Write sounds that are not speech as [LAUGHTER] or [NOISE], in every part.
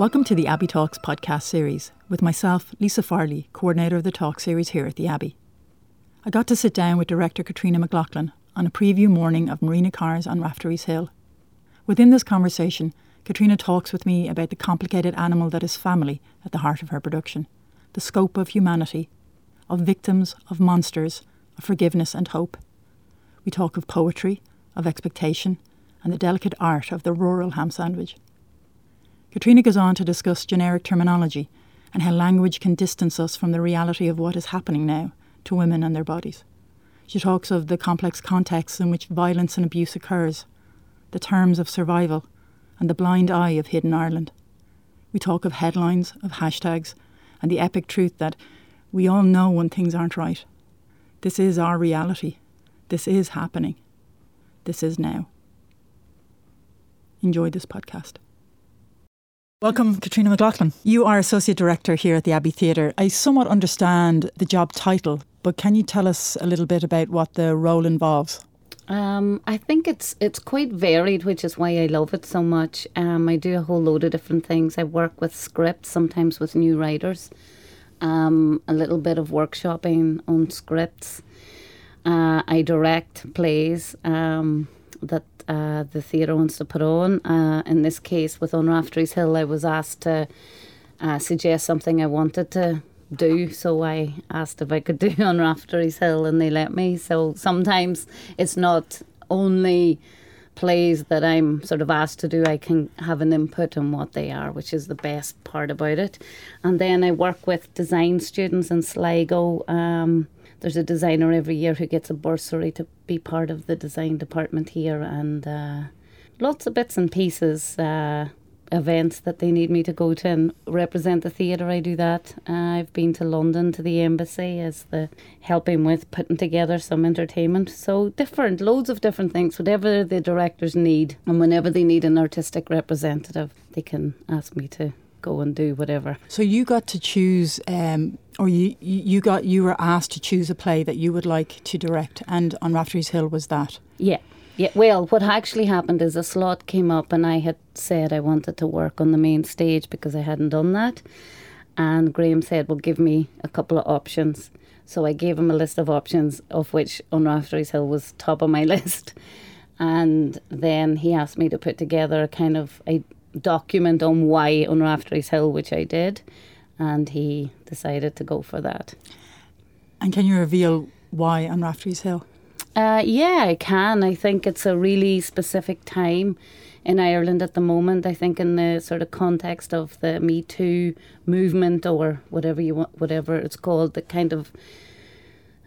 Welcome to the Abbey Talks podcast series with myself, Lisa Farley, coordinator of the talk series here at the Abbey. I got to sit down with director Katrina McLaughlin on a preview morning of Marina Carr's on Raftery's Hill. Within this conversation, Katrina talks with me about the complicated animal that is family at the heart of her production, the scope of humanity, of victims, of monsters, of forgiveness and hope. We talk of poetry, of expectation, and the delicate art of the rural ham sandwich. Katrina goes on to discuss generic terminology and how language can distance us from the reality of what is happening now to women and their bodies. She talks of the complex contexts in which violence and abuse occurs, the terms of survival, and the blind eye of hidden Ireland. We talk of headlines, of hashtags, and the epic truth that we all know when things aren't right. This is our reality. This is happening. This is now. Enjoy this podcast. Welcome, Katrina McLaughlin. You are Associate Director here at the Abbey Theatre. I somewhat understand the job title, but can you tell us a little bit about what the role involves? Um, I think it's it's quite varied, which is why I love it so much. Um, I do a whole load of different things. I work with scripts, sometimes with new writers, um, a little bit of workshopping on scripts. Uh, I direct plays um, that uh, the theatre wants to put on. Uh, in this case, with On Raftery's Hill, I was asked to uh, suggest something I wanted to do. So I asked if I could [LAUGHS] do On Raftery's Hill, and they let me. So sometimes it's not only plays that I'm sort of asked to do, I can have an input on what they are, which is the best part about it. And then I work with design students in Sligo. Um, there's a designer every year who gets a bursary to be part of the design department here, and uh, lots of bits and pieces. Uh, events that they need me to go to and represent the theatre. I do that. Uh, I've been to London to the embassy as the helping with putting together some entertainment. So different, loads of different things. Whatever the directors need, and whenever they need an artistic representative, they can ask me to go and do whatever. So you got to choose, um, or you you got you were asked to choose a play that you would like to direct, and on Raftery's Hill was that. Yeah. Yeah, well, what actually happened is a slot came up, and I had said I wanted to work on the main stage because I hadn't done that. And Graham said, Well, give me a couple of options. So I gave him a list of options, of which On Raftery's Hill was top of my [LAUGHS] list. And then he asked me to put together a kind of a document on why on Raftery's Hill, which I did, and he decided to go for that. And can you reveal why on Raftery's Hill? Uh, yeah, I can. I think it's a really specific time in Ireland at the moment. I think in the sort of context of the Me Too movement or whatever you want, whatever it's called, the kind of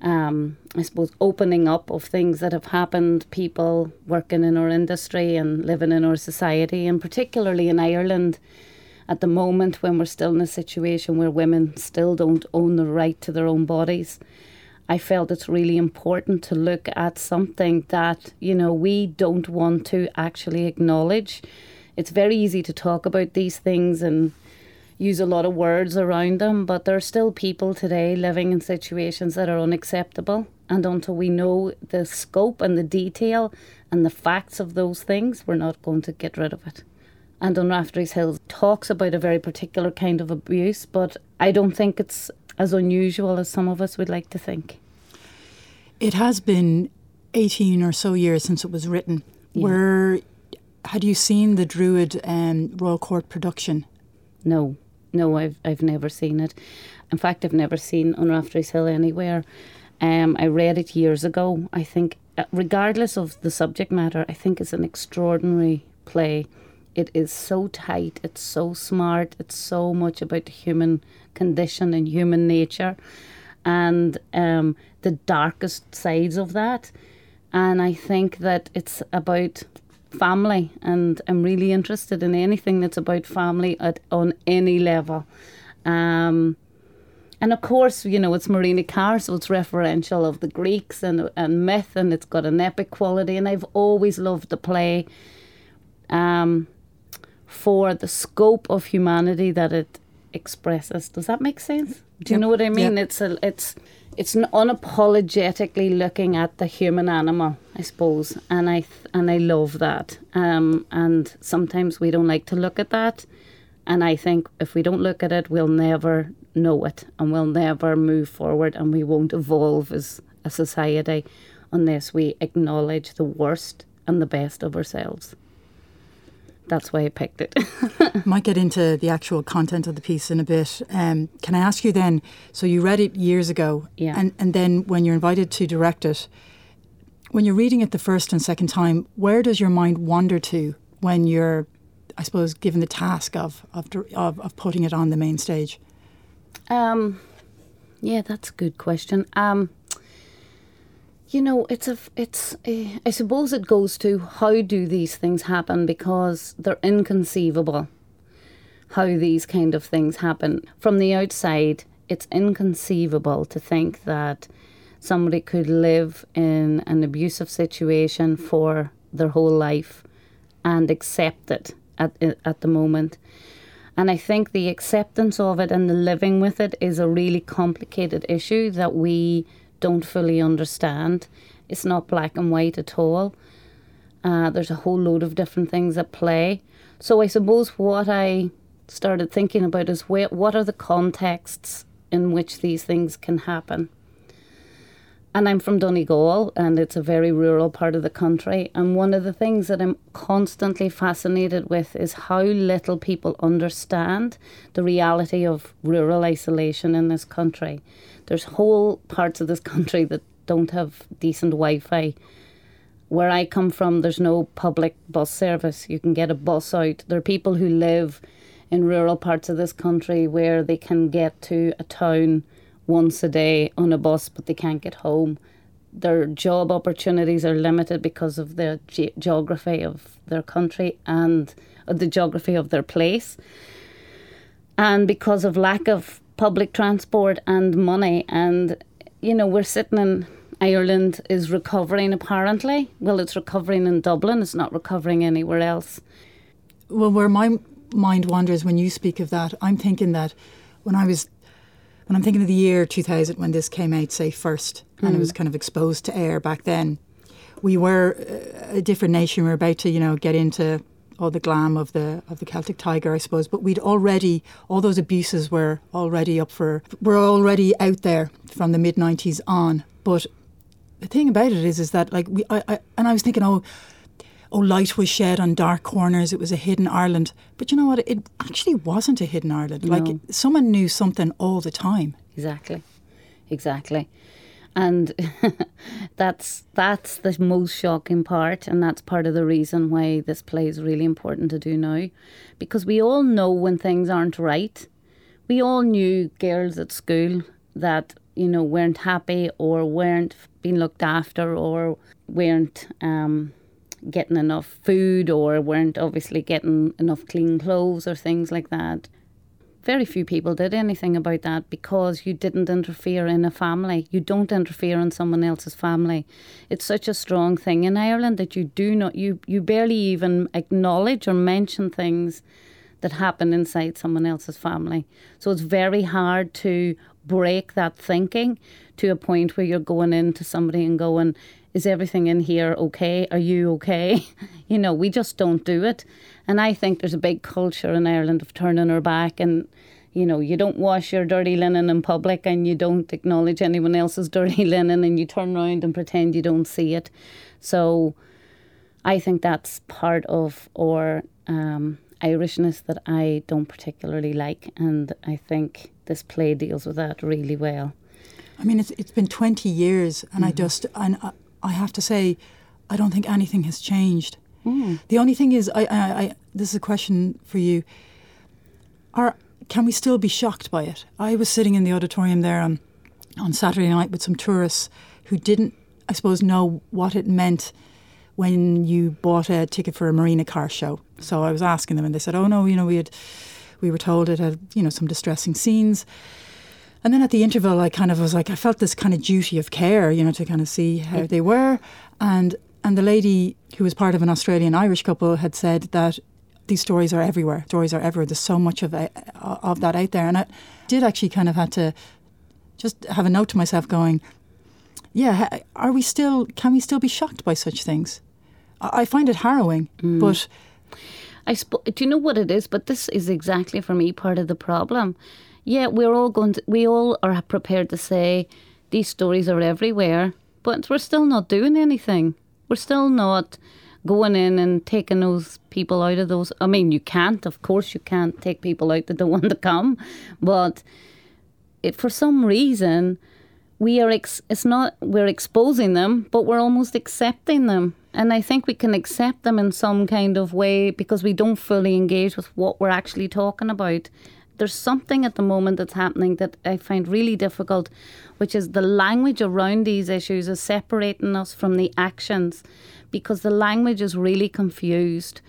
um, I suppose, opening up of things that have happened, people working in our industry and living in our society, and particularly in Ireland at the moment when we're still in a situation where women still don't own the right to their own bodies. I felt it's really important to look at something that, you know, we don't want to actually acknowledge. It's very easy to talk about these things and use a lot of words around them, but there are still people today living in situations that are unacceptable. And until we know the scope and the detail and the facts of those things, we're not going to get rid of it. And on Raftery's Hill talks about a very particular kind of abuse, but I don't think it's as unusual as some of us would like to think. It has been 18 or so years since it was written. Yeah. Where had you seen the Druid um, Royal Court production? No. No, I've I've never seen it. In fact, I've never seen On Raftery's Hill anywhere. Um, I read it years ago. I think, uh, regardless of the subject matter, I think it's an extraordinary play. It is so tight. It's so smart. It's so much about the human condition and human nature, and um, the darkest sides of that. And I think that it's about family, and I'm really interested in anything that's about family at on any level. Um, and of course, you know, it's Marina Carr, so it's referential of the Greeks and, and myth, and it's got an epic quality. And I've always loved the play um, for the scope of humanity that it expresses. Does that make sense? Do you know what I mean? It's a, it's it's unapologetically looking at the human animal, I suppose, and I th- and I love that. Um, and sometimes we don't like to look at that, And I think if we don't look at it, we'll never know it and we'll never move forward and we won't evolve as a society unless we acknowledge the worst and the best of ourselves. That's why I picked it. [LAUGHS] Might get into the actual content of the piece in a bit. Um, can I ask you then? So you read it years ago, Yeah. and and then when you're invited to direct it, when you're reading it the first and second time, where does your mind wander to when you're, I suppose, given the task of of of, of putting it on the main stage? Um, yeah, that's a good question. Um, you know, it's a, it's, uh, I suppose it goes to how do these things happen because they're inconceivable. How these kind of things happen from the outside, it's inconceivable to think that somebody could live in an abusive situation for their whole life and accept it at at the moment. And I think the acceptance of it and the living with it is a really complicated issue that we don't fully understand. It's not black and white at all. Uh, there's a whole load of different things at play. So I suppose what I started thinking about is where, what are the contexts in which these things can happen. And I'm from Donegal, and it's a very rural part of the country. And one of the things that I'm constantly fascinated with is how little people understand the reality of rural isolation in this country. There's whole parts of this country that don't have decent Wi Fi. Where I come from, there's no public bus service. You can get a bus out. There are people who live in rural parts of this country where they can get to a town once a day on a bus, but they can't get home. Their job opportunities are limited because of the ge- geography of their country and uh, the geography of their place, and because of lack of public transport and money. And you know, we're sitting in Ireland is recovering apparently. Well, it's recovering in Dublin. It's not recovering anywhere else. Well, where my mind wanders when you speak of that, I'm thinking that when I was, when I'm thinking of the year 2000 when this came out, say first, and it was kind of exposed to air back then, we were uh, a different nation. We were about to, you know, get into all the glam of the of the Celtic Tiger, I suppose. But we'd already all those abuses were already up for were already out there from the mid 90s on. But the thing about it is, is that like we, I, I and I was thinking, oh oh, light was shed on dark corners. It was a hidden Ireland. But you know what? It actually wasn't a hidden Ireland. Like someone knew something all the time. Exactly, exactly, and [LAUGHS] that's that's the most shocking part, and that's part of the reason why this play is really important to do now, because we all know when things aren't right. We all knew girls at school that you know weren't happy or weren't being looked after or weren't um, getting enough food or weren't obviously getting enough clean clothes or things like that very few people did anything about that because you didn't interfere in a family. You don't interfere in someone else's family. It's such a strong thing in Ireland that you do not you you barely even acknowledge or mention things that happen inside someone else's family. So it's very hard to break that thinking to a point where you're going into somebody and going, is everything in here okay? Are you okay? [LAUGHS] you know, we just don't do it. And I think there's a big culture in Ireland of turning our back and you know, you don't wash your dirty linen in public and you don't acknowledge anyone else's [LAUGHS] dirty linen and you turn around and pretend you don't see it. So I think that's part of our um, Irishness that I don't particularly like. And I think this play deals with that really well. I mean, it's it's been twenty years, and I just and I, have to say, I don't think anything has changed. Hmm. The only thing is, I, I, I this is a question for you. Are can we still be shocked by it? I was sitting in the auditorium there on on Saturday night with some tourists who didn't, I suppose, know what it meant when you bought a ticket for a Marina Carr show. So I was asking them, and they said, "Oh no, you know, we had we were told it had you know some distressing scenes." And then at the interval, I kind of was like, I felt this kind of duty of care, you know, to kind of see how they were. And and the lady who was part of an Australian Irish couple had said that these stories are everywhere. Stories are everywhere. There's so much of of that out there. And I did actually kind of had to just have a note to myself, going, yeah, are we still? Can we still be shocked by such things? I find it harrowing, mm. but I sp- do you know what it is? But this is exactly for me part of the problem. Yeah, we're all going to, we all are prepared to say these stories are everywhere, but we're still not doing anything. We're still not going in and taking those people out of those. I mean, you can't, of course, you can't take people out that don't [LAUGHS] want to come, but for some reason, we are ex- it's not we're exposing them but we're almost accepting them and i think we can accept them in some kind of way because we don't fully engage with what we're actually talking about there's something at the moment that's happening that i find really difficult which is the language around these issues is separating us from the actions because the language is really confused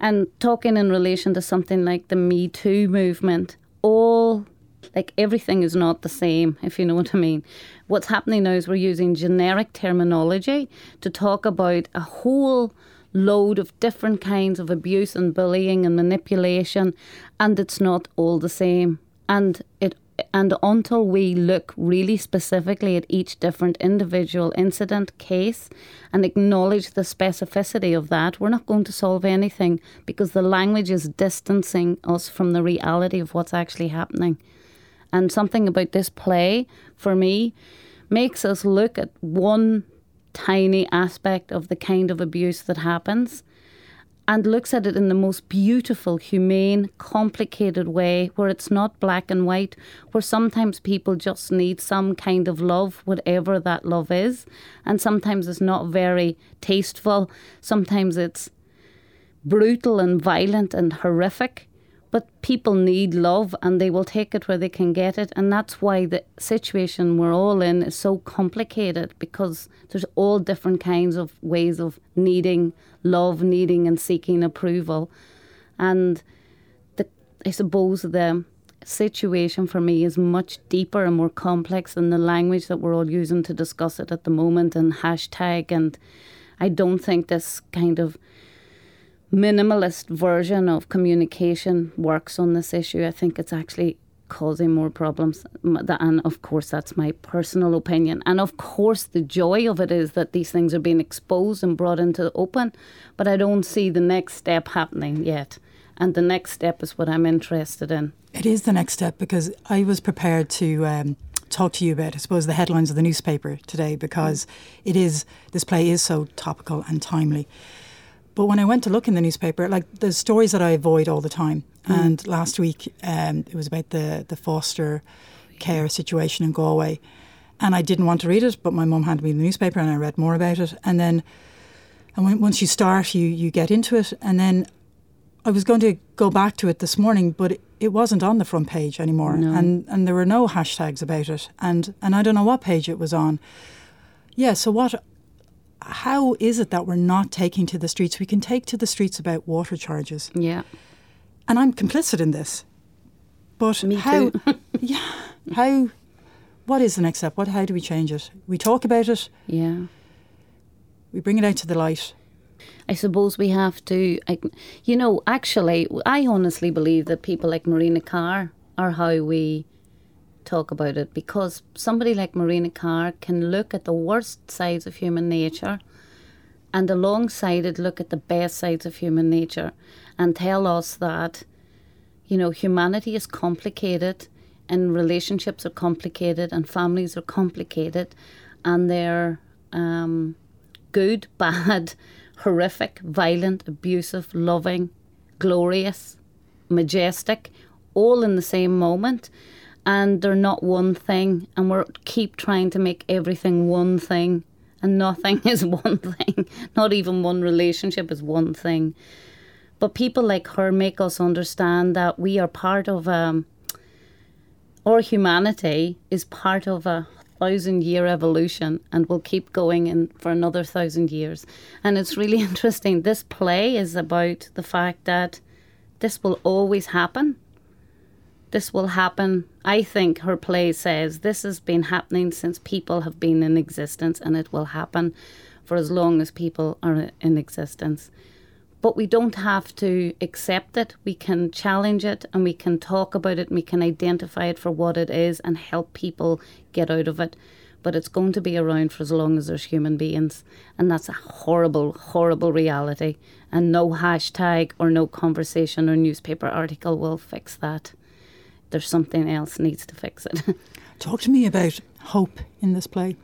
and talking in relation to something like the me too movement all like everything is not the same, if you know what I mean. What's happening now is we're using generic terminology to talk about a whole load of different kinds of abuse and bullying and manipulation, and it's not all the same. And it and until we look really specifically at each different individual incident case and acknowledge the specificity of that, we're not going to solve anything because the language is distancing us from the reality of what's actually happening. And something about this play, for me, makes us look at one tiny aspect of the kind of abuse that happens and looks at it in the most beautiful, humane, complicated way where it's not black and white, where sometimes people just need some kind of love, whatever that love is. And sometimes it's not very tasteful, sometimes it's brutal and violent and horrific. But people need love and they will take it where they can get it. And that's why the situation we're all in is so complicated because there's all different kinds of ways of needing love, needing and seeking approval. And the, I suppose the situation for me is much deeper and more complex than the language that we're all using to discuss it at the moment and hashtag. And I don't think this kind of minimalist version of communication works on this issue. I think it's actually causing more problems. And of course, that's my personal opinion. And of course, the joy of it is that these things are being exposed and brought into the open. But I don't see the next step happening yet. And the next step is what I'm interested in. It is the next step because I was prepared to. Um, talk to you about, I suppose, the headlines of the newspaper today because it is this play is so topical and timely. But when I went to look in the newspaper, like the stories that I avoid all the time, mm. and last week um, it was about the the foster care situation in Galway, and I didn't want to read it, but my mum handed me the newspaper, and I read more about it, and then, and when, once you start, you you get into it, and then I was going to go back to it this morning, but it, it wasn't on the front page anymore, no. and and there were no hashtags about it, and and I don't know what page it was on. Yeah, so what how is it that we're not taking to the streets? We can take to the streets about water charges. Yeah. And I'm complicit in this. But Me how too. [LAUGHS] [LAUGHS] yeah. How what is the next step? What how do we change it? We talk about it. Yeah. We bring it out to the light. I suppose we have to, you know, actually, I honestly believe that people like Marina Carr are how we talk about it because somebody like Marina Carr can look at the worst sides of human nature and alongside it look at the best sides of human nature and tell us that you know humanity is complicated and relationships are complicated and families are complicated and they're um, good, [LAUGHS] bad, horrific, violent, abusive, loving, glorious, majestic, all in the same moment and they're not one thing and we're keep trying to make everything one thing and nothing [LAUGHS] is one thing. Not even one relationship is one thing. But people like her make us understand that we are part of um our humanity is part of a thousand year evolution and will keep going in for another thousand years. And it's really [LAUGHS] interesting. This play is about the fact that this will always happen this will happen. I think her play says this has been happening since people have been in existence and it will happen for as long as people are in existence. But we don't have to accept it. We can challenge it and we can talk about it and we can identify it for what it is and help people get out of it. but it's going to be around for as long as there's human beings. And that's a horrible, horrible reality. And no hashtag or no conversation or newspaper article will fix that. There's something else needs to fix it. [LAUGHS] Talk to me about hope in this play.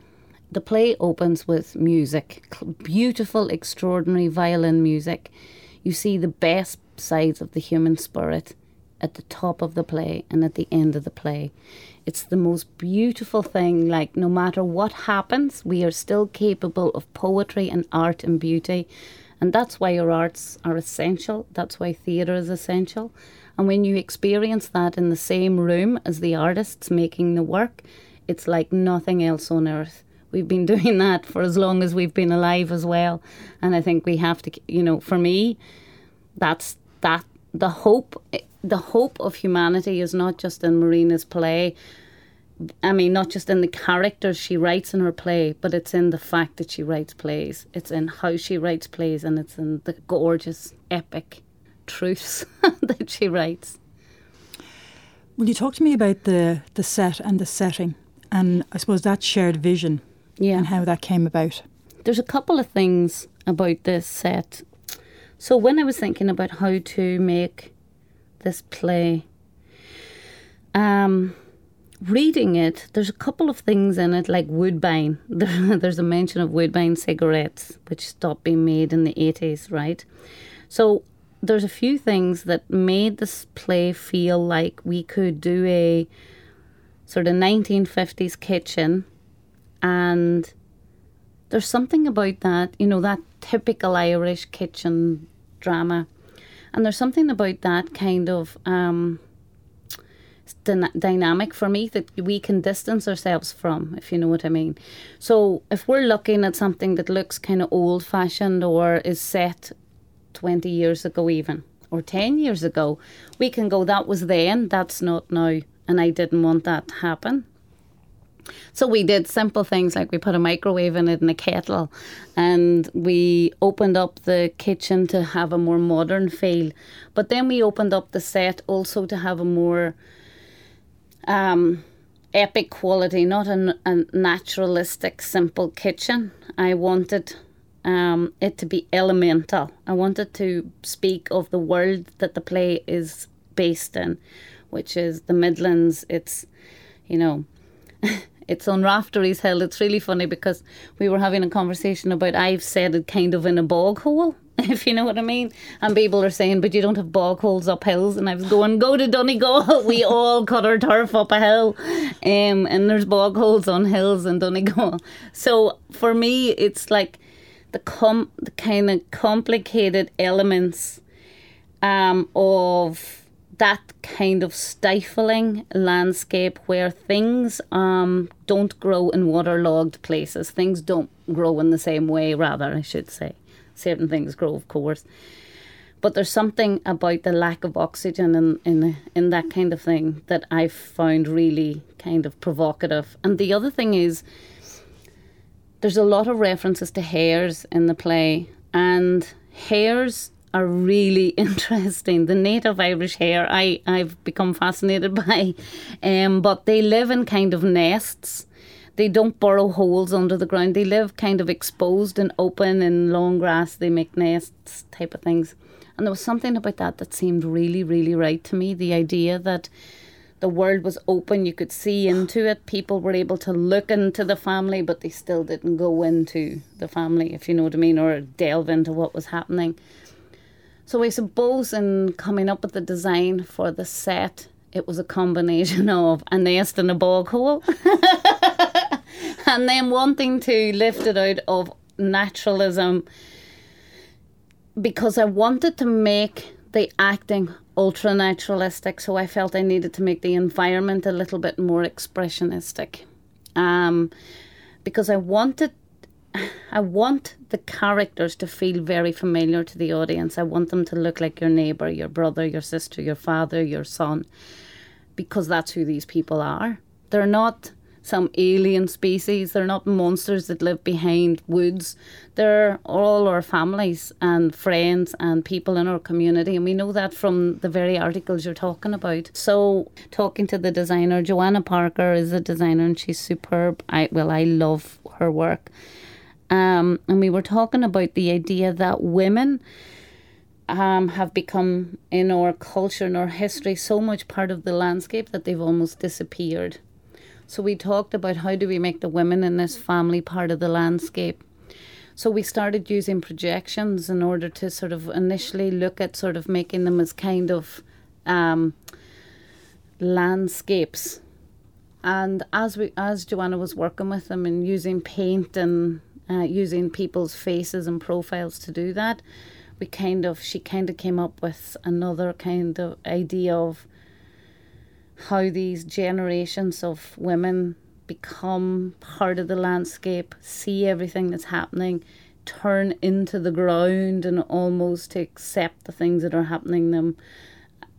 The play opens with music, beautiful, extraordinary violin music. You see the best sides of the human spirit at the top of the play and at the end of the play. It's the most beautiful thing. Like, no matter what happens, we are still capable of poetry and art and beauty. And that's why your arts are essential. That's why theatre is essential. And when you experience that in the same room as the artists making the work, it's like nothing else on earth. We've been [LAUGHS] doing that for as long as we've been alive as well. And I think we have to, you know, for me, that's that the hope the hope of humanity is not just in Marina's play. I mean, not just in the characters she writes in her play, but it's in the fact that she writes plays. It's in how she writes plays, and it's in the gorgeous, epic truths [LAUGHS] that she writes. Will you talk to me about the the set and the setting, and I suppose that shared vision, yeah, and how that came about? There's a couple of things about this set. So when I was thinking about how to make this play. Um, reading it, there's a couple of things in it, like Woodbine. [LAUGHS] there's a mention of Woodbine cigarettes, which stopped being made in the 80s, right? So there's a few things that made this play feel like we could do a sort of 1950s kitchen and there's something about that, you know, that typical Irish kitchen drama and there's something about that kind of um, dynamic for me that we can distance ourselves from, if you know what I mean. So if we're looking at something that looks kind of old fashioned or is set 20 years ago, even or 10 years ago, we can go, that was then, that's not now. And I didn't want that to happen. So we did simple things like we put a microwave in it and a kettle, and we opened up the kitchen to have a more modern feel. But then we opened up the set also to have a more um, epic quality, not a, a naturalistic, simple kitchen. I wanted um, it to be elemental. I wanted to speak of the world that the play is based in, which is the Midlands. It's, you know, [LAUGHS] It's on Raftery's Hill. It's really funny because we were having a conversation about I've said it kind of in a bog hole, [LAUGHS] if you know what I mean. And people are saying, but you don't have bog holes up hills. And I was going, go to Donegal. [LAUGHS] we all cut our turf up a hill. Um, and there's bog holes on hills in Donegal. So for me, it's like the, com- the kind of complicated elements um, of that kind of stifling landscape where things um, don't grow in waterlogged places. Things don't grow in the same way, rather, I should say. Certain things grow, of course. But there's something about the lack of oxygen in, in, in that kind of thing that I found really kind of provocative. And the other thing is, there's a lot of references to hares in the play, and hares are really [LAUGHS] interesting. The native Irish hare, I, I've become fascinated [LAUGHS] by, um, but they live in kind of nests. They don't burrow holes under the ground. They live kind of exposed and open in long grass. They make nests type of things. And there was something about that that seemed really, really right to me. The idea that the world was open, you could see into it. People were able to look into the family, but they still didn't go into the family, if you know what I mean, or delve into what was happening. So I suppose in coming up with the design for the set, it was a combination [LAUGHS] of a nest and a bog hole. [LAUGHS] and then wanting to lift it out of naturalism because I wanted to make the acting ultra naturalistic, so I felt I needed to make the environment a little bit more expressionistic. Um, because I wanted I want the characters to feel very familiar to the audience. I want them to look like your neighbor, your brother, your sister, your father, your son, because that's who these people are. They're not some alien species. They're not monsters that live behind woods. They're all our families and friends and people in our community. And we know that from the very articles you're talking about. So, talking to the designer, Joanna Parker is a designer and she's superb. I Well, I love her work. Um, and we were talking about the idea that women um, have become in our culture and our history so much part of the landscape that they've almost disappeared. So we talked about how do we make the women in this family part of the landscape. So we started using projections in order to sort of initially look at sort of making them as kind of um, landscapes. And as we as Joanna was working with them and using paint and uh, using people's faces and profiles to do that, we kind of she kind of came up with another kind of idea of how these generations of women become part of the landscape, see everything that's happening, turn into the ground and almost to accept the things that are happening them.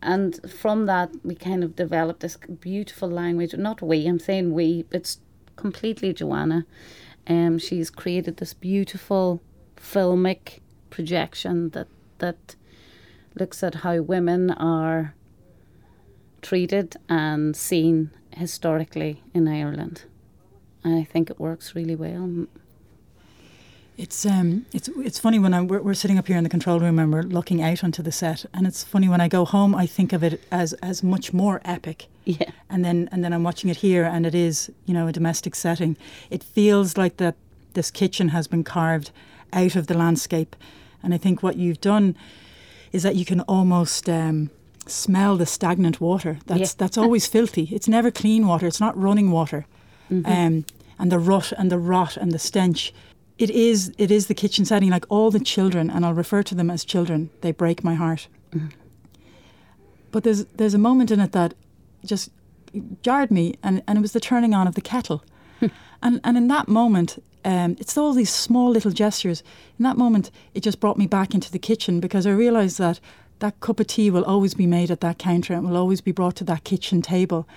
And from that, we kind of developed this beautiful language. Not we, I'm saying we, it's completely Joanna. Um, she's created this beautiful filmic projection that that looks at how women are treated and seen historically in Ireland. And I think it works really well. It's um it's it's funny when I'm we're, we're sitting up here in the control room and we're looking out onto the set and it's funny when I go home I think of it as as much more epic. Yeah. And then and then I'm watching it here and it is, you know, a domestic setting. It feels like that this kitchen has been carved out of the landscape and I think what you've done is that you can almost um, smell the stagnant water. That's Yeah. that's always filthy. It's never clean water. It's not running water. Um, and the rut and the rot and the stench. It is it is the kitchen setting. Like all the children, and I'll refer to them as children. They break my heart. But there's there's a moment in it that just jarred me, and, and it was the turning on of the kettle. and and in that moment, um, it's all these small little gestures. In that moment, it just brought me back into the kitchen because I realised that that cup of tea will always be made at that counter and will always be brought to that kitchen table,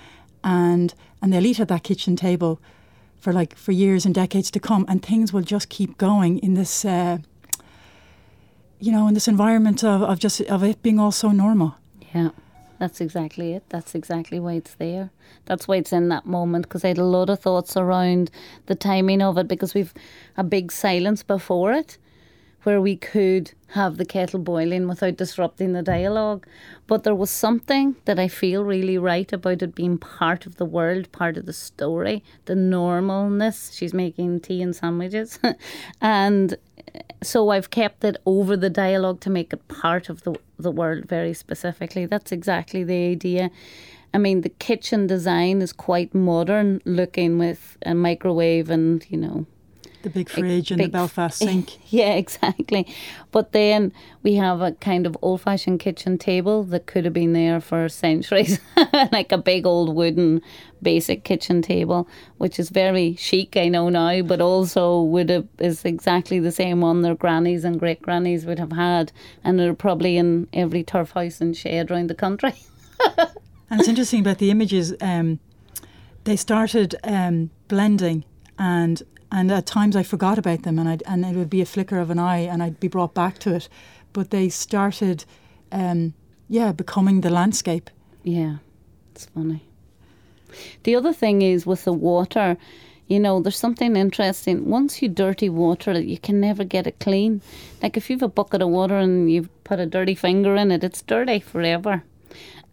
and and they'll eat at that kitchen table for like for years and decades to come, and things will just keep going in this. Uh, you know, in this environment of, of just of it being all so normal. Yeah, that's exactly it. That's exactly why it's there. That's why it's in that moment because I had a lot of thoughts around the timing of it because we've a big silence before it where we could have the kettle boiling without disrupting the dialogue. But there was something that I feel really right about it being part of the world, part of the story, the normalness. She's making tea and sandwiches. [LAUGHS] and eh, so I've kept it over the dialogue to make it part of the the world very specifically. That's exactly the idea. I mean, the kitchen design is quite modern looking with a microwave and you know The big fridge and the Belfast [LAUGHS] sink. yeah, exactly. But then we have a kind of old fashioned kitchen table that could have been there for centuries, [LAUGHS] like a big old wooden basic kitchen table, which is very chic, I know now, but also would have, is exactly the same one their grannies and great grannies would have had. And they're probably in every turf house and shed around the country. [LAUGHS] And it's interesting about the images. Um, they started um, blending, and and at times I forgot about them, and I'd, and it would be a flicker of an eye, and I'd be brought back to it. But they started, um, yeah, becoming the landscape. Yeah, it's funny. The other thing is with the water, you know, there's something interesting. Once you dirty water you can never get it clean. Like if you've a bucket of water and you've put a dirty finger in it, it's dirty forever. [LAUGHS]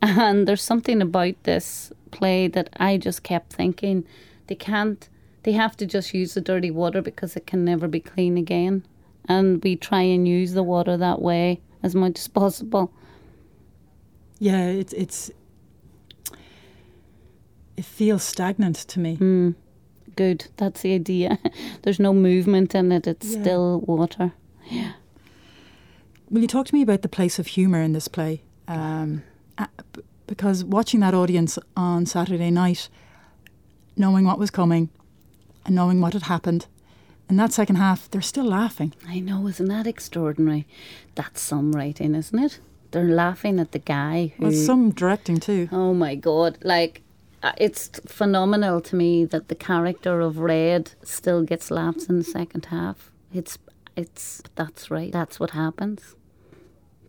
And there's something about this play that I just kept thinking they can't, they have to just use the dirty water because it can never be clean again. And we try and use the water that way as much as possible. Yeah, it's it's. It feels stagnant to me. Mm, good. That's the idea. [LAUGHS] There's no movement in it. It's Yeah. still water. Yeah. Will you talk to me about the place of humour in this play? Um, because watching that audience on Saturday night, knowing what was coming, and knowing what had happened, in that second half, they're still laughing. I know, isn't that extraordinary? That's some writing, isn't it? They're laughing at the guy who. Well, some directing too. Oh my god! Like, uh, it's phenomenal to me that the character of Red still gets laughs in the second half. It's it's that's right. That's what happens.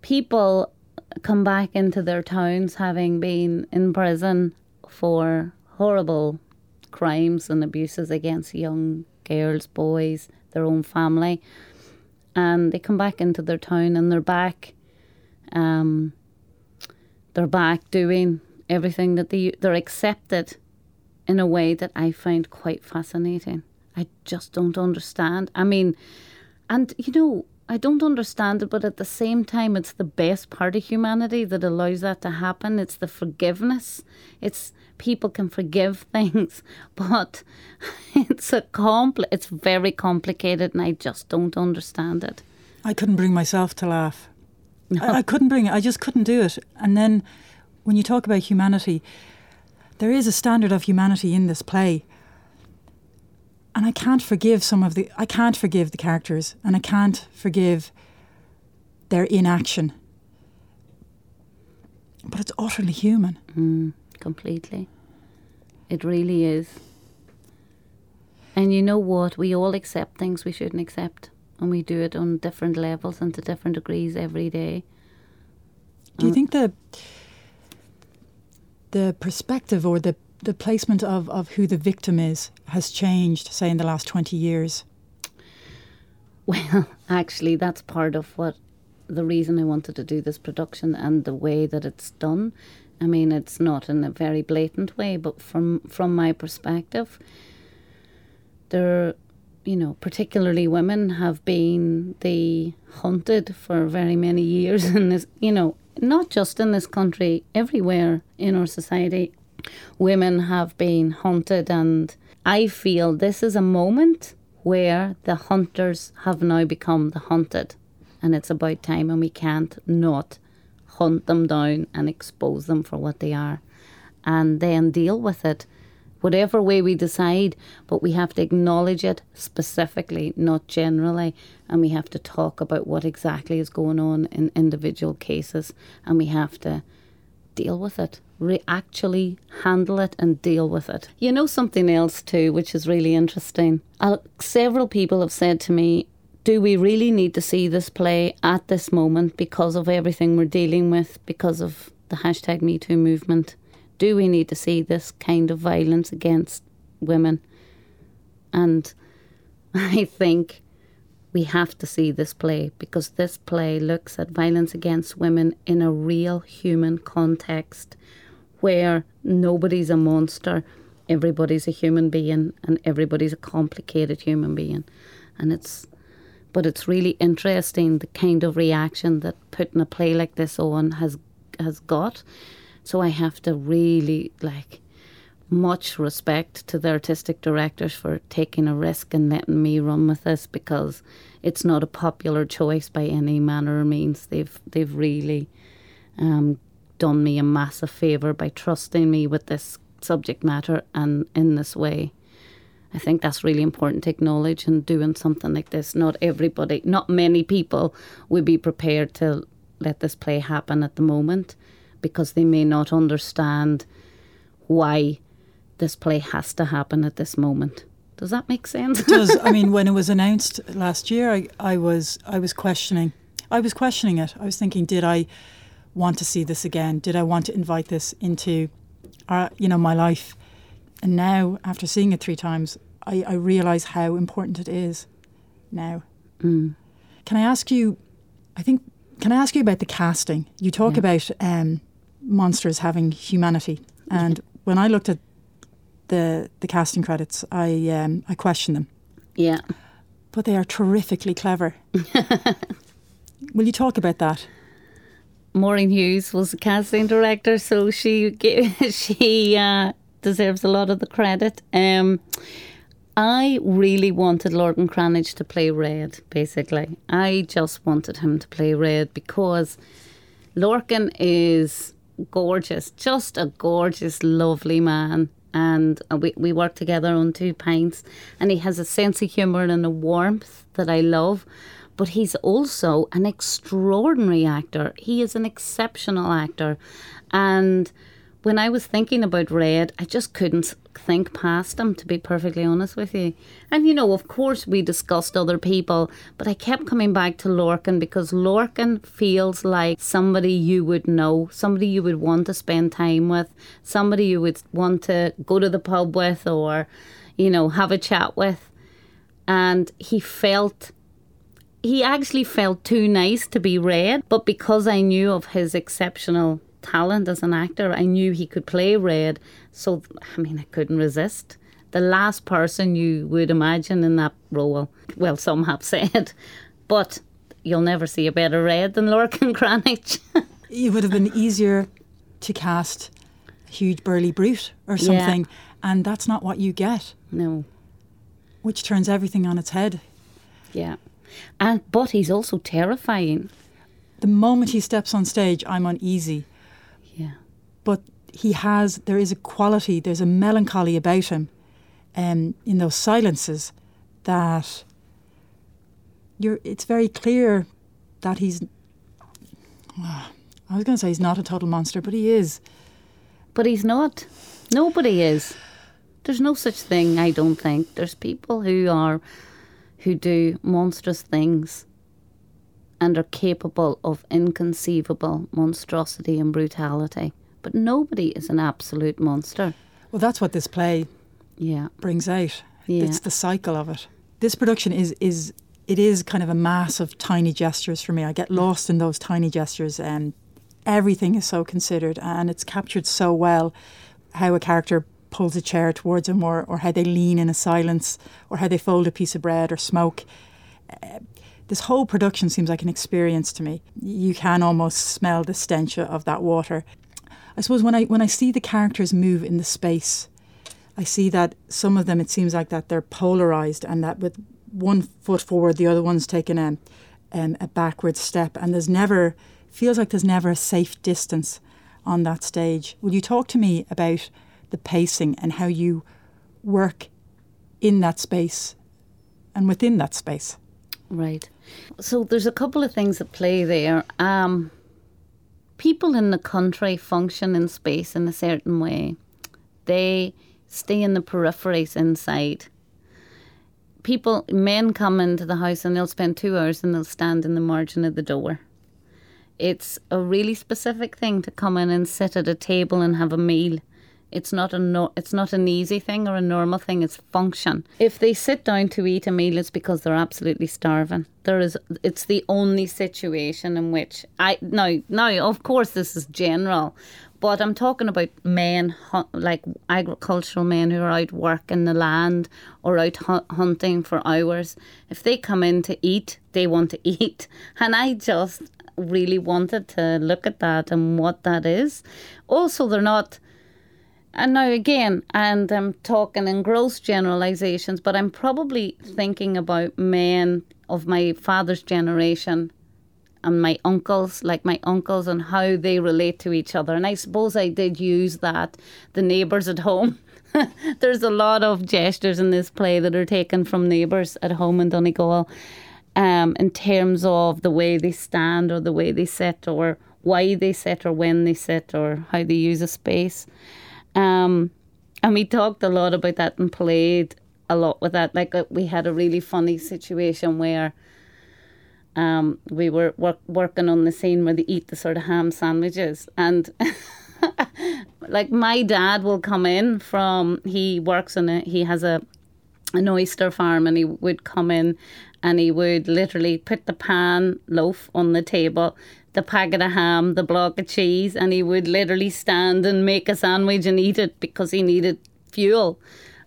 People come back into their towns having been in prison for horrible crimes and abuses against young girls, boys, their own family, and they come back into their town and they're back. Um, they're back doing everything that they they're accepted in a way that I find quite fascinating. I just don't understand. I mean, and you know, I don't understand it, but at the same time, it's the best part of humanity that allows that to happen. It's the forgiveness. It's people can forgive [LAUGHS] things, but [LAUGHS] it's a compl- It's very complicated, and I just don't understand it. I couldn't bring myself to laugh. No. I, I couldn't bring it. I just couldn't do it. And then, when you talk about humanity, there is a standard of humanity in this play and I can't forgive some of the I can't forgive the characters and I can't forgive their inaction. But it's utterly human. Mm, completely. It really is. And you know what? We all accept things we shouldn't accept. And we do it on different levels and to different degrees every day. Do you think the the perspective or the the placement of, of who the victim is has changed, say, in the last 20 years? Well, [LAUGHS] actually, that's part of what the reason I wanted to do this production and the way that it's done. I mean, it's not in a very blatant way, but from from my perspective, there, you know, particularly women have been the hunted for very many years [LAUGHS] in this, you know, not just in this country, everywhere in our society, women have been hunted, and I feel this is a moment where the hunters have now become the hunted, and it's about time, and we can't not hunt them down and expose them for what they are, and then deal with it. Whatever way we decide, but we have to acknowledge it specifically, not generally, and we have to talk about what exactly is going on in individual cases, and we have to deal with it re- actually handle it and deal with it. You know, something else too, which is really interesting. Uh, several people have said to me, do we really need to see this play at this moment because of everything we're dealing with, because of the hashtag MeToo movement? Do we need to see this kind of violence against women? And [LAUGHS] I think we have to see this play because this play looks at violence against women in a real human context where nobody's a monster, everybody's a human being, and everybody's a complicated human being. And it's, but it's really interesting the kind of reaction that putting a play like this on has has got. So I have to really like much respect to the artistic directors for taking a risk and letting me run with this because it's not a popular choice by any manner or means. They've they've really um, done me a massive favour by trusting me with this subject matter and in this way. I think that's really important to acknowledge and doing something like this. Not everybody, not many people would be prepared to let this play happen at the moment because they may not understand why this play has to happen at this moment. Does that make sense? it does. I mean, [LAUGHS] when it was announced last year, I, I was I was questioning. I was questioning it. I was thinking, did I want to see this again? Did I want to invite this into, uh, you know, my life? And now, after seeing it three times, I, I realise how important it is. Now, mm. can I ask you? I think can I ask you about the casting? You talk yeah. about um, monsters having humanity, and when I looked at the the casting credits, I um, I questioned them. Yeah, but they are terrifically clever. [LAUGHS] Will you talk about that? Maureen Hughes was the casting director, so she [LAUGHS] she uh, deserves a lot of the credit. Um, I really wanted Lorcan Cranitch to play Red, basically. I just wanted him to play Red because Lorcan is gorgeous, just a gorgeous, lovely man. And we, we work together on two pints, and he has a sense of humour and a warmth that I love but he's also an extraordinary actor. He is an exceptional actor. And when I was thinking about Red, I just couldn't think past him, to be perfectly honest with you. And you know, of course, we discussed other people, but I kept coming back to Lorcan because Lorcan feels like somebody you would know, somebody you would want to spend time with, somebody you would want to go to the pub with or, you know, have a chat with. And he felt he actually felt too nice to be Red, but because I knew of his exceptional talent as an actor. I knew he could play Red, so I mean, I couldn't resist. The last person you would imagine in that role, well, some have [LAUGHS] said, but you'll never see a better Red than Lorcan [LAUGHS] Cranitch. it would have been easier to cast a huge burly brute or something, yeah. and that's not what you get. No. Which turns everything on its head. Yeah. And but he's also terrifying. The moment he steps on stage, I'm uneasy yeah. But he has, there is a quality, there's a melancholy about him um, in those silences that you're, it's very clear that he's, I was going to say he's not a total monster, but he is. But he's not. Nobody is. There's no such thing, I don't think. There's people who are, who do monstrous things and are capable of inconceivable monstrosity and brutality. But nobody is an absolute monster. Well, that's what this play yeah. brings out. Yeah. It's the cycle of it. This production is is it is kind of a mass of tiny gestures for me. I get lost in those tiny gestures and everything is so considered and it's captured so well how a character pulls a chair towards him or, or how they lean in a silence or how they fold a piece of bread or smoke this whole production seems like an experience to me. You can almost smell the stench of that water. I suppose when I when I see the characters move in the space, I see that some of them it seems like that they're polarized and that with one foot forward, the other one's taken a um, a backward step, and there's never feels like there's never a safe distance on that stage. Will you talk to me about the pacing and how you work in that space and within that space? Right. So there's a couple of things at play there. Um, people in the country function in space in a certain way. They stay in the peripheries inside. People, men come into the house and they'll spend two hours and they'll stand in the margin of the door. It's a really specific thing to come in and sit at a table and have a meal it's not a no, it's not an easy thing or a normal thing. It's function. If they sit down to eat a meal, it's because they're absolutely starving. There is. It's the only situation in which I now now of course this is general, but I'm talking about men like agricultural men who are out working the land or out hunting for hours. If they come in to eat, they want to [LAUGHS] eat, and I just really wanted to look at that and what that is. Also, they're not and now again, and I'm talking in gross generalizations, but I'm probably thinking about men of my father's generation and my uncles, like my uncles, and how they relate to each other. And I suppose I did use that, the neighbours at home. [LAUGHS] There's a lot of gestures in this play that are taken from neighbours at home in Donegal um, in terms of the way they stand or the way they sit or why they sit or when they sit or how they use a space. Um, and we talked a lot about that and played a lot with that. Like uh, we had a really funny situation where um, we were work, working on the scene where they eat the sort of ham sandwiches and. [LAUGHS] like my dad will come in from he works in a he has a an oyster farm and he would come in and he would literally put the pan loaf on the table the packet of ham, the block of cheese, and he would literally stand and make a sandwich and eat it because he needed fuel.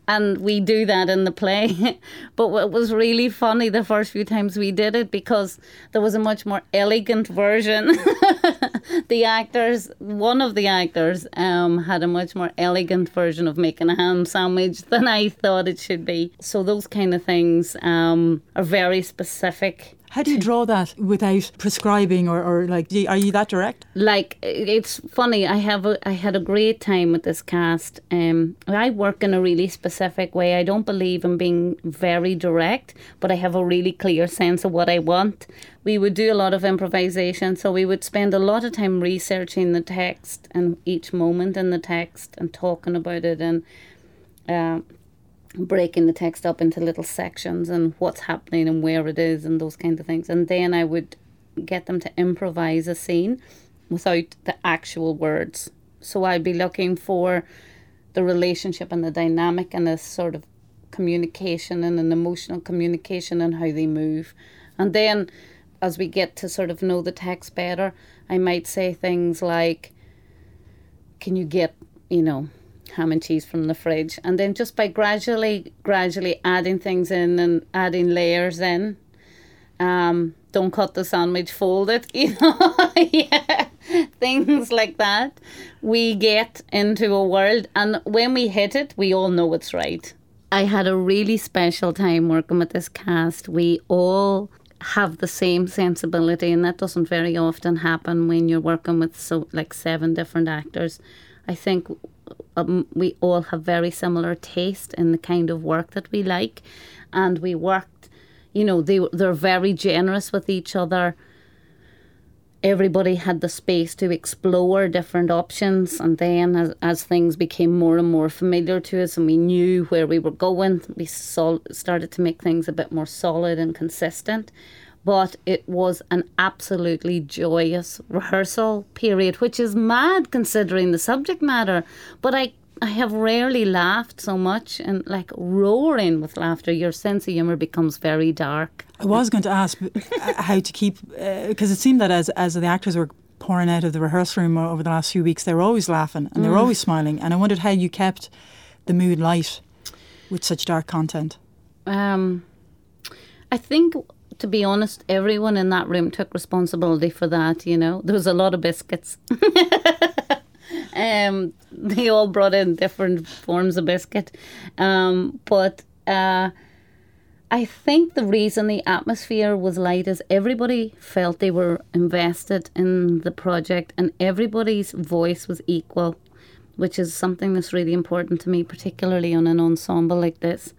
And we do that in the play. [LAUGHS] but what was really funny the first few times we did it because there was a much more elegant version. [LAUGHS] the actors, one of the actors, um, had a much more elegant version of making a ham sandwich than I thought it should be. So those kind of things um, are very specific How do you draw that without prescribing or, or like, are you that direct? like it's funny i have a, i had a great time with this cast um i work in a really specific way i don't believe in being very direct but i have a really clear sense of what i want we would do a lot of improvisation so we would spend a lot of time researching the text and each moment in the text and talking about it and uh, breaking the text up into little sections and what's happening and where it is and those kind of things and then i would get them to improvise a scene without the actual words. So I'd be looking for the relationship and the dynamic and the sort of communication and an emotional communication and how they move. And then as we get to sort of know the text better, I might say things like, Can you get, you know, ham and cheese from the fridge? And then just by gradually, gradually adding things in and adding layers in, um, don't cut the sandwich, fold it, [LAUGHS] you know, yeah, things like that. We get into a world, and when we hit it, we all know it's right. I had a really special time working with this cast. We all have the same sensibility, and that doesn't very often happen when you're working with so like seven different actors. I think um, we all have very similar taste in the kind of work that we like, and we worked. You know, they they're very generous with each other. Everybody had the space to explore different options, and then as, as things became more and more familiar to us, and we knew where we were going, we sol- started to make things a bit more solid and consistent but it was an absolutely joyous rehearsal period, which is mad considering the subject matter. But I, I have rarely laughed so much and like roaring with laughter. Your sense of humour becomes very dark. I was going to ask uh, how to keep, because it seemed that as, as the actors were pouring out of the rehearsal room over the last few weeks, they were always laughing and they were always smiling. And I wondered how you kept the mood light with such dark content. Um, I think, to be honest, everyone in that room took responsibility for that. You know, there was a lot of biscuits. [LAUGHS] um, they all brought in different forms of biscuit, um, but uh, I think the reason the atmosphere was light is everybody felt they were invested in the project, and everybody's voice was equal, which is something that's really important to me, particularly on an ensemble like this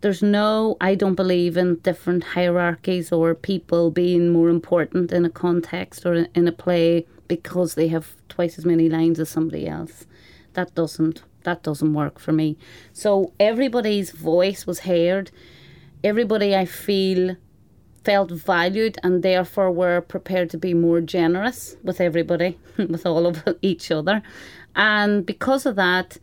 there's no i don't believe in different hierarchies or people being more important in a context or in a play because they have twice as many lines as somebody else. That doesn't that doesn't work for me. So everybody's voice was heard. Everybody i feel felt valued and therefore were prepared to be more generous with everybody [LAUGHS] with all of each other. And because of that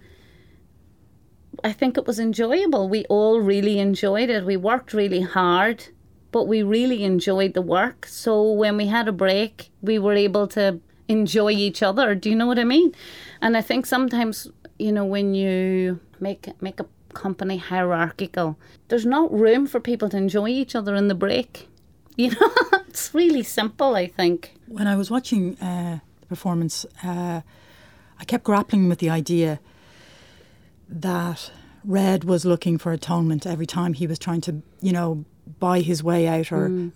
I think it was enjoyable. We all really enjoyed it. We worked really hard, but we really enjoyed the work. So when we had a break, we were able to enjoy each other. Do you know what I mean? And I think sometimes, you know, when you make make a company hierarchical, there's not room for people to enjoy each other in the break. [LAUGHS] You know, it's really simple, I think. When I was watching uh, the performance, uh, I kept grappling with the idea that Red was looking for atonement every time he was trying to, you know, buy his way out or Mm.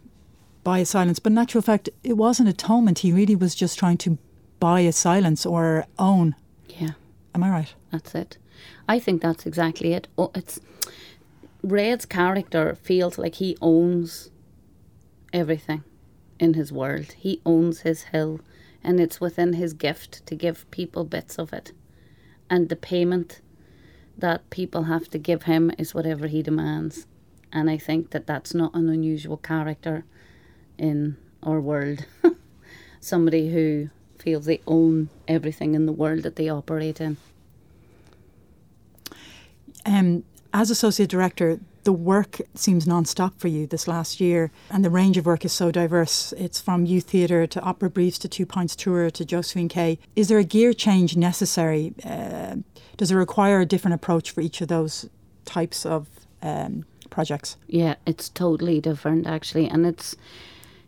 buy a silence. But in actual fact, it wasn't atonement. He really was just trying to buy a silence or own. Yeah. Am I right? That's it. I think that's exactly it. Oh, it's Red's character feels like he owns everything in his world. He owns his hill, and it's within his gift to give people bits of it. And the payment that people have to give him is whatever he demands. And I think that that's not an unusual character in our world. [LAUGHS] Somebody who feels they own everything in the world that they operate in. Um, as associate director, the work seems non-stop for you this last year, and the range of work is so diverse. It's from youth theatre to opera briefs to Two Pints Tour to Josephine K. Is there a gear change necessary? Uh, does it require a different approach for each of those types of um, projects? Yeah, it's totally different actually, and it's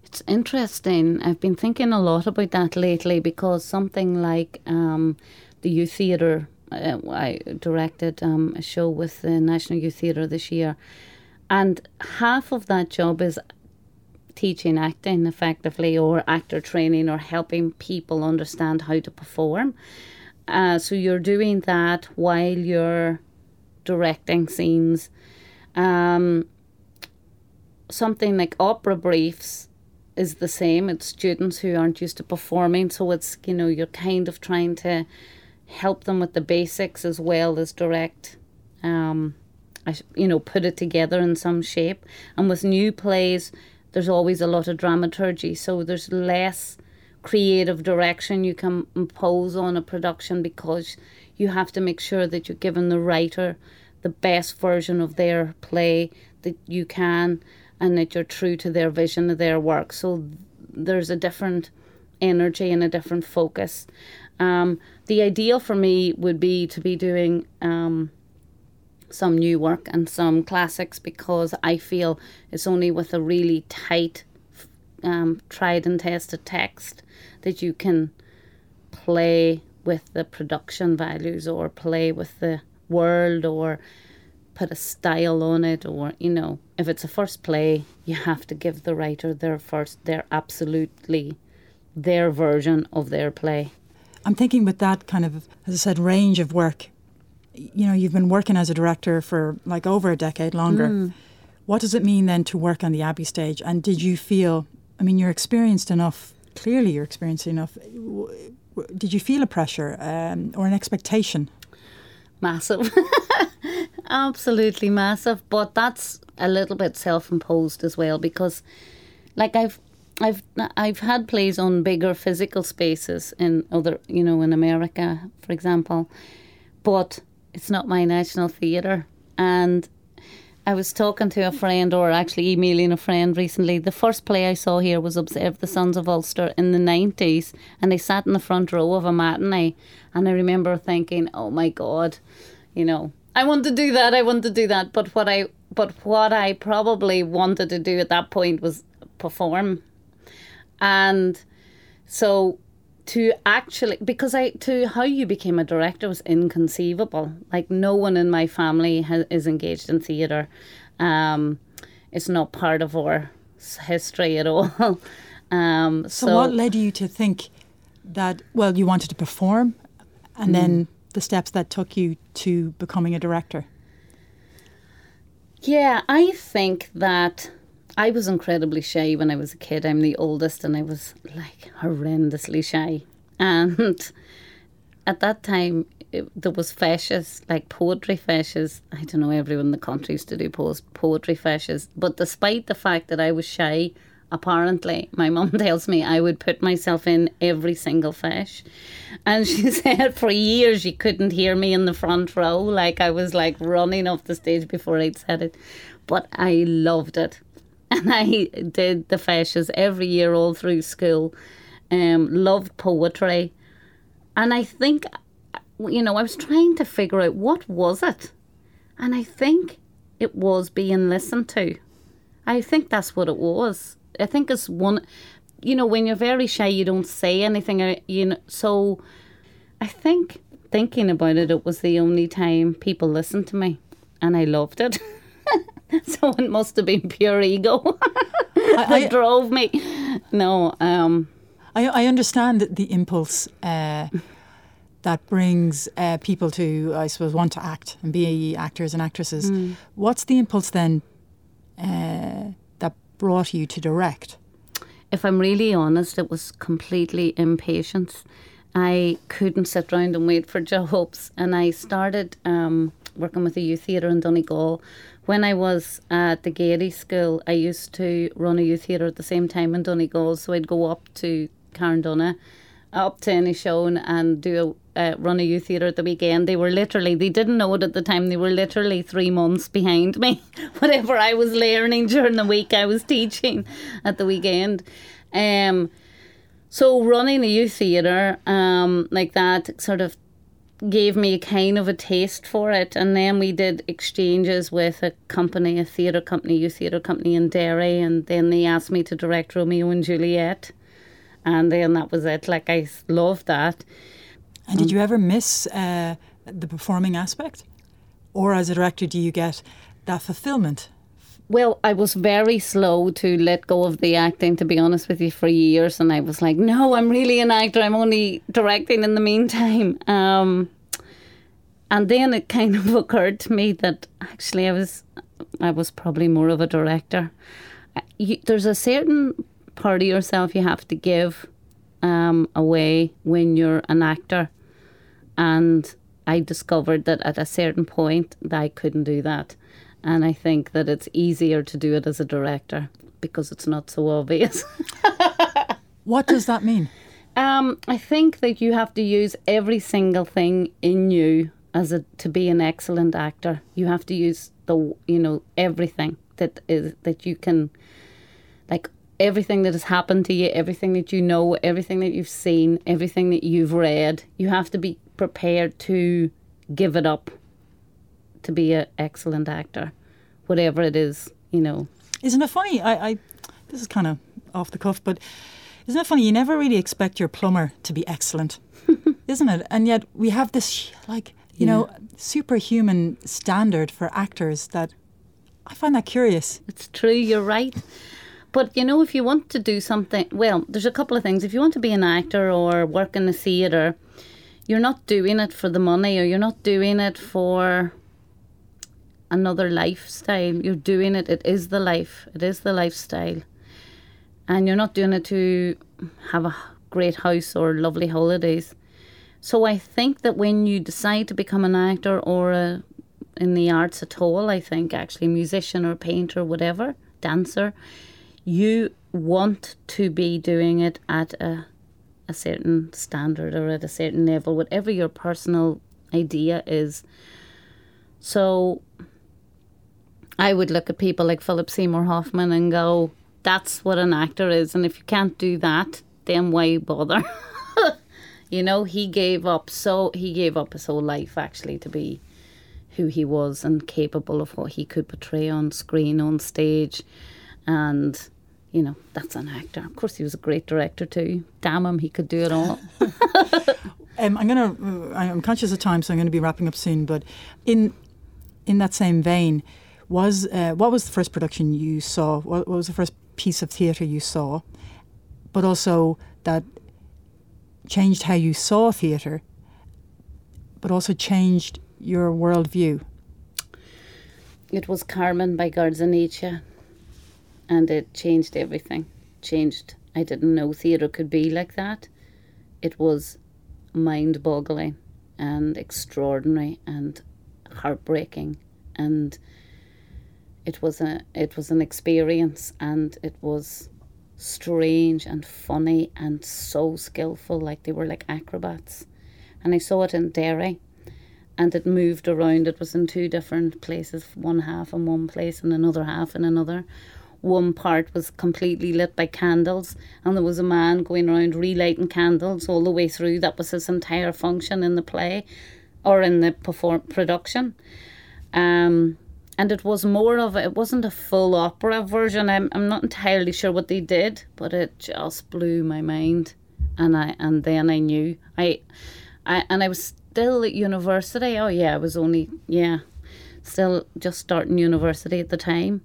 it's interesting. I've been thinking a lot about that lately because something like um, the youth theatre. Uh, I directed um, a show with the National Youth Theatre this year, and half of that job is teaching acting effectively or actor training or helping people understand how to perform. Uh, so you're doing that while you're directing scenes. Um, something like opera briefs is the same. It's students who aren't used to performing, so it's you know you're kind of trying to help them with the basics as well as direct. Um, I, you know, put it together in some shape. And with new plays, there's always a lot of dramaturgy, so there's less creative direction you can impose on a production because you have to make sure that you're giving the writer the best version of their play that you can and that you're true to their vision of their work. So there's a different energy and a different focus. Um, the ideal for me would be to be doing um, some new work and some classics because I feel it's only with a really tight, um, tried and tested text that you can play with the production values or play with the world or put a style on it or you know if it's a first play you have to give the writer their first their absolutely their version of their play i'm thinking with that kind of as i said range of work you know, you've been working as a director for like over a decade longer. Mm. What does it mean then to work on the Abbey stage? And did you feel, I mean, you're experienced enough, clearly you're experiencing enough. Did you feel a pressure um, or an expectation? Massive. [LAUGHS] Absolutely massive. But that's a little bit self imposed as well because, like, I've I've I've had plays on bigger physical spaces in other you know in America for example, but it's not my national theatre. And I was talking to a friend, or actually emailing a friend recently. The first play I saw here was Observe the Sons of Ulster in the 90s, and they sat in the front row of a matinee. And I remember thinking, oh my God, you know, I want to do that, I want to do that. But what I, but what I probably wanted to do at that point was perform. And so to actually because I to how you became a director was inconceivable. Like no one in my family has, is engaged in theatre. Um, it's not part of our history at all. [LAUGHS] um, so, so, what led you to think that well you wanted to perform, and mm. then the steps that took you to becoming a director? Yeah, I think that I was incredibly shy when I was a kid. I'm the oldest and I was like horrendously shy. [LAUGHS] And at that time, it, there was feises, like poetry feises. I don't know, everyone in the country used to do poetry feises. But despite the fact that I was shy, apparently, my mum [LAUGHS] tells me I would put myself in every single feis. And she [LAUGHS] said for years she couldn't hear me in the front row. Like I was like running off the stage before I'd said it. But I loved it and I did the feises every year all through school. Um, loved poetry, and I think, you know, I was trying to figure out what was it, and I think it was being listened to. I think that's what it was. I think it's one, you know, when you're very shy, you don't say anything. Uh, you know, so I think thinking about it, it was the only time people listened to me, and I loved it. [LAUGHS] [LAUGHS] so it must have been pure ego [LAUGHS] that I, I, drove me. No, um, I, I understand the impulse uh, that brings uh, people to, I suppose, want to act and be actors and actresses. Mm. What's the impulse then uh, that brought you to direct? If I'm really honest, it was completely impatience. I couldn't sit around and wait for [LAUGHS] jobs, and I started um, working with a youth theatre in Donegal when I was at the Gaiety School, I used to run a youth theatre at the same time in Donegal. So I'd go up to Carndonagh, up to Inishowen and do a, uh, run a youth theatre at the weekend. They were literally, they didn't know it at the time, they were literally three months behind me. [LAUGHS] Whatever I was learning during the week, I was teaching at the weekend. Um, so running a youth theatre um, like that sort of gave me a kind of a taste for it. And then we did exchanges with a company, a theatre company, youth theatre company in Derry. And then they asked me to direct Romeo and Juliet. And then that was it. Like, I loved that. And did you ever miss uh, the performing aspect? Or as a director, do you get that fulfillment Well, I was very slow to let go of the acting, to be honest with you, for years. And I was like, no, I'm really an actor. I'm only directing in the meantime. Um, and then it kind of [LAUGHS] occurred to me that actually I was, I was probably more of a director. You, there's a certain part of yourself you have to give um, away when you're an actor, and I discovered that at a certain point that I couldn't do that. And I think that it's easier to do it as a director because it's not so obvious. [LAUGHS] what does that mean? Um, I think that you have to use every single thing in you as a to be an excellent actor. You have to use the you know everything that is that you can like everything that has happened to you, everything that you know, everything that you've seen, everything that you've read. You have to be prepared to give it up to be an excellent actor, whatever it is, you know. Isn't it funny? I, I this is kind of off the cuff, but isn't it funny? You never really expect your plumber to be excellent, [LAUGHS] isn't it? And yet we have this like you yeah. know superhuman standard for actors that I find that curious. It's true. You're right. But you know, if you want to do something, well, there's a couple of things. If you want to be an actor or work in the theatre, you're not doing it for the money or you're not doing it for another lifestyle. You're doing it, it is the life, it is the lifestyle. And you're not doing it to have a great house or lovely holidays. So I think that when you decide to become an actor or a, in the arts at all, I think actually musician or painter, whatever, dancer, you want to be doing it at a a certain standard or at a certain level, whatever your personal idea is. So I would look at people like Philip Seymour Hoffman and go, that's what an actor is. And if you can't do that, then why bother? [LAUGHS] you know, he gave up so he gave up his whole life actually to be who he was and capable of what he could portray on screen, on stage. And you know, that's an actor. Of course, he was a great director too. Damn him, he could do it all. [LAUGHS] um, I'm gonna. Uh, I'm conscious of time, so I'm going to be wrapping up soon. But in in that same vein, was uh, what was the first production you saw? What, what was the first piece of theatre you saw? But also that changed how you saw theatre, but also changed your worldview. It was Carmen by Gardzienice and it changed everything. Changed. I didn't know theatre could be like that. It was mind boggling and extraordinary and heartbreaking and it was a it was an experience and it was strange and funny and so skillful like they were like acrobats and I saw it in Derry and it moved around it was in two different places one half in one place and another half in another one part was completely lit by candles, and there was a man going around relighting candles all the way through. That was his entire function in the play or in the perform- production. Um, and it was more of a, it wasn't a full opera version. I'm, I'm not entirely sure what they did, but it just blew my mind. And I and then I knew I, I and I was still at university. Oh yeah, I was only yeah, still just starting university at the time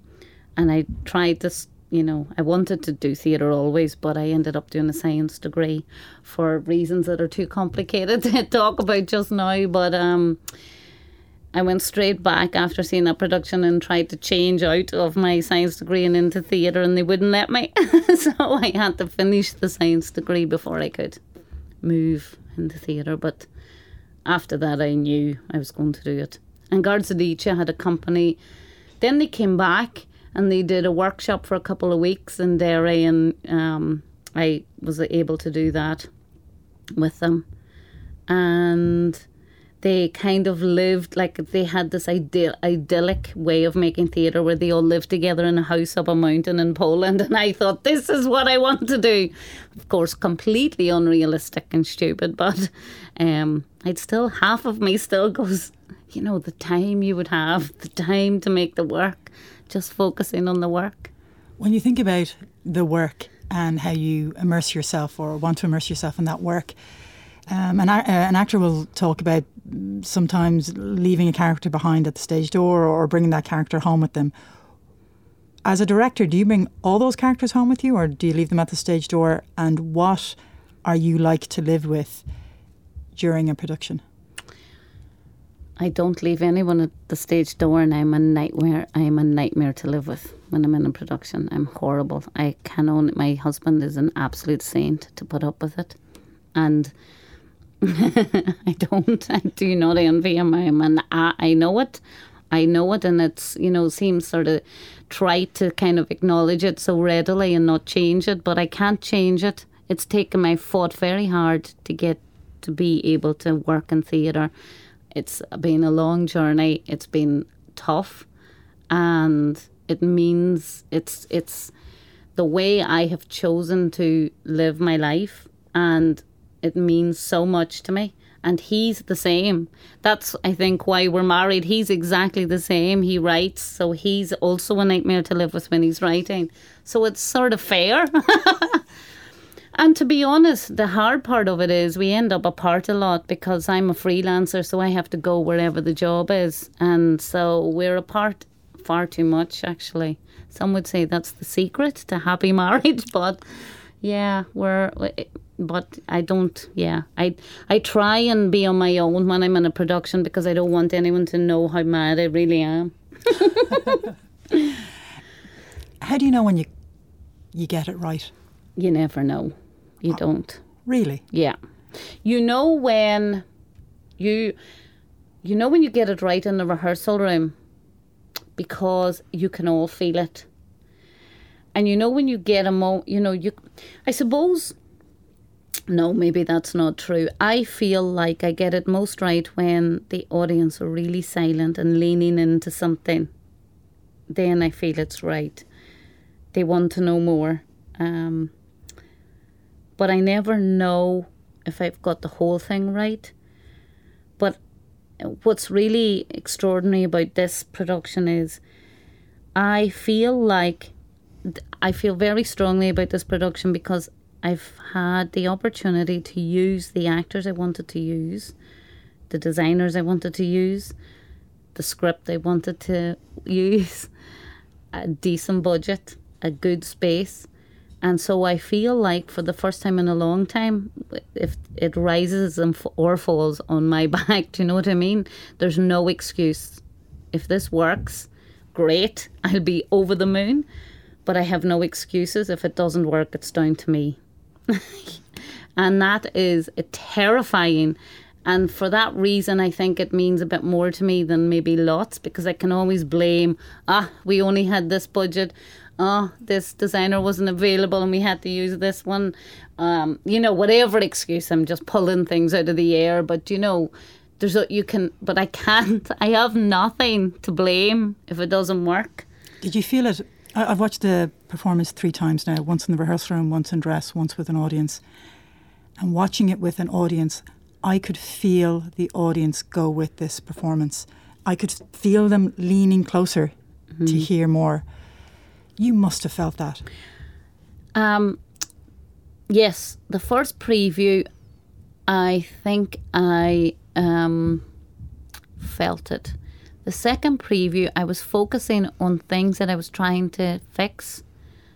and I tried this. You know, I wanted to do theatre always, but I ended up doing a science degree for reasons that are too complicated [LAUGHS] to talk about just now. But um, I went straight back after seeing that production and tried to change out of my science degree and into theatre, and they wouldn't let me. [LAUGHS] so I had to finish the science degree before I could move into theatre. But after that, I knew I was going to do it. And Guards of Gardzienice had a company. Then they came back and they did a workshop for a couple of weeks in Derry, and um, I was able to do that with them, and they kind of lived like they had this ideal, idyllic way of making theatre where they all lived together in a house up a mountain in Poland. [LAUGHS] And I thought, this is what I want to do. Of course, completely unrealistic and stupid, but um, I'd still, half of me still goes, you know, the time you would have, the time to make the work just focusing on the work. When you think about the work and how you immerse yourself or want to immerse yourself in that work, um, an, uh, an actor will talk about sometimes leaving a character behind at the stage door or bringing that character home with them. as a director, do you bring all those characters home with you, or do you leave them at the stage door? And what are you like to live with during a production? I don't leave anyone at the stage door, and I'm a nightmare. I'm a nightmare to live with when I'm in a production. I'm horrible. I can only. My husband is an absolute saint to put up with it, and [LAUGHS] I don't. I do not envy him. I'm an. I, I know it. I know it, and it's you know seems sort of try to kind of acknowledge it so readily and not change it, but I can't change it. It's taken my fought very hard to get to be able to work in theatre it's been a long journey. It's been tough, and it means it's it's the way I have chosen to live my life, and it means so much to me. And he's the same. That's I think why we're married. He's exactly the same. He writes, so he's also a nightmare to live with when he's writing. So it's sort of fair. [LAUGHS] And to be honest, the hard part of it is we end up apart a lot because I'm a freelancer, so I have to go wherever the job is. And so we're apart far too much, actually. Some would say that's the secret to happy [LAUGHS] marriage, but yeah, we're. But I don't. Yeah, I I try and be on my own when I'm in a production because I don't want anyone to know how mad I really am. how do you know when you you get it right? You never know. You oh, don't. Really? Yeah. You know when you you know when you get it right in the rehearsal room because you can all feel it. And you know when you get a mo you know you I suppose no, maybe that's not true. I feel like I get it most right when the audience are really silent and leaning into something. Then I feel it's right. They want to know more. Um, but I never know if I've got the whole thing right. But what's really extraordinary about this production is I feel like I feel very strongly about this production because I've had the opportunity to use the actors I wanted to use, the designers I wanted to use, the script I wanted to [LAUGHS] use, a decent budget, a good space, and so I feel like for the first time in a long time, if it rises and or falls on my [LAUGHS] back, do you know what I mean? There's no excuse. If this works, great, [LAUGHS] I'll be over the moon. But I have no excuses. If it doesn't work, it's down to me. [LAUGHS] and that is terrifying. And for that reason, I think it means a bit more to me than maybe lots because I can always blame, ah, we only had this budget oh, this designer wasn't available and we had to use this one. Um, you know, whatever excuse, I'm just pulling things out of the air. But you know, there's a, you can, but I can't. [LAUGHS] I have nothing to blame if it doesn't work. Did you feel it? I've watched the performance three times now. Once in the rehearsal room, once in dress, once with an audience. And watching it with an audience, I could feel the audience go with this performance. I could feel them leaning closer mm-hmm. to hear more. You must have felt that. Um, yes, the first preview, I think I um, felt it. The second preview, I was focusing on things that I was trying to fix,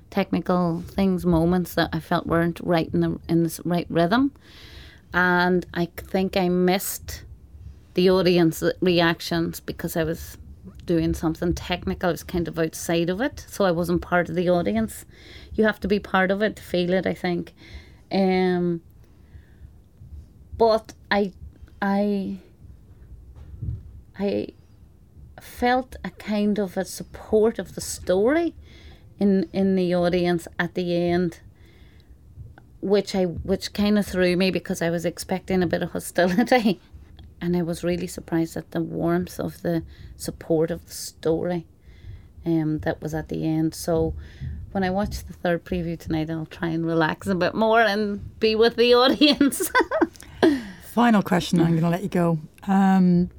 technical things, moments that I felt weren't right in the in the right rhythm, and I think I missed the audience reactions because I was doing something technical. I was kind of outside of it, so I wasn't part of the audience. You have to be part of it to feel it, I think. Um, but I, I, I felt a kind of a support of the story in in the audience at the end which I which kind of threw me because I was expecting a bit of hostility [LAUGHS] and I was really surprised at the warmth of the support of the story um, that was at the end. So when I watch the third preview tonight, I'll try and relax a bit more and be with the [LAUGHS] audience. Final question, I'm going to let you go. Um,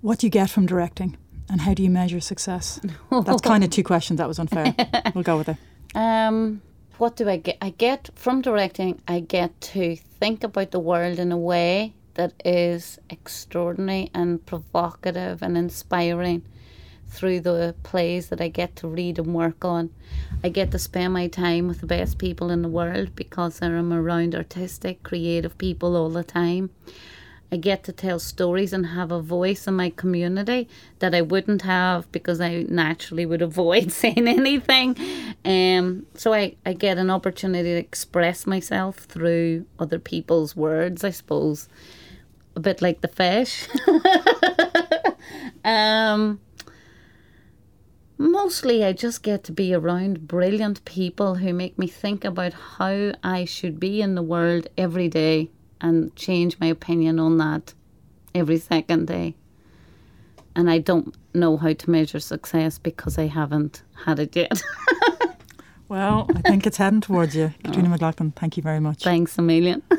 what do you get from directing, and how do you measure success? That's kind of [LAUGHS] two questions. That was unfair. we'll go with it. Um, what do I get? I get from directing. I get to think about the world in a way that is extraordinary and provocative and inspiring. through the plays that I get to read and work on. I get to spend my time with the best people in the world because I'm around artistic, creative people all the time. I get to tell stories and have a voice in my community that I wouldn't have because I naturally would [LAUGHS] avoid saying anything. Um, so I, I get an opportunity to express myself through other people's words, I suppose. A bit like the fish. [LAUGHS] um, mostly I just get to be around brilliant people who make me think about how I should be in the world every day and change my opinion on that every second day. And I don't know how to measure success because I haven't had it yet. [LAUGHS] well, I think it's heading towards you. Katrina oh. McLaughlin, thank you very much. Thanks a million. [LAUGHS]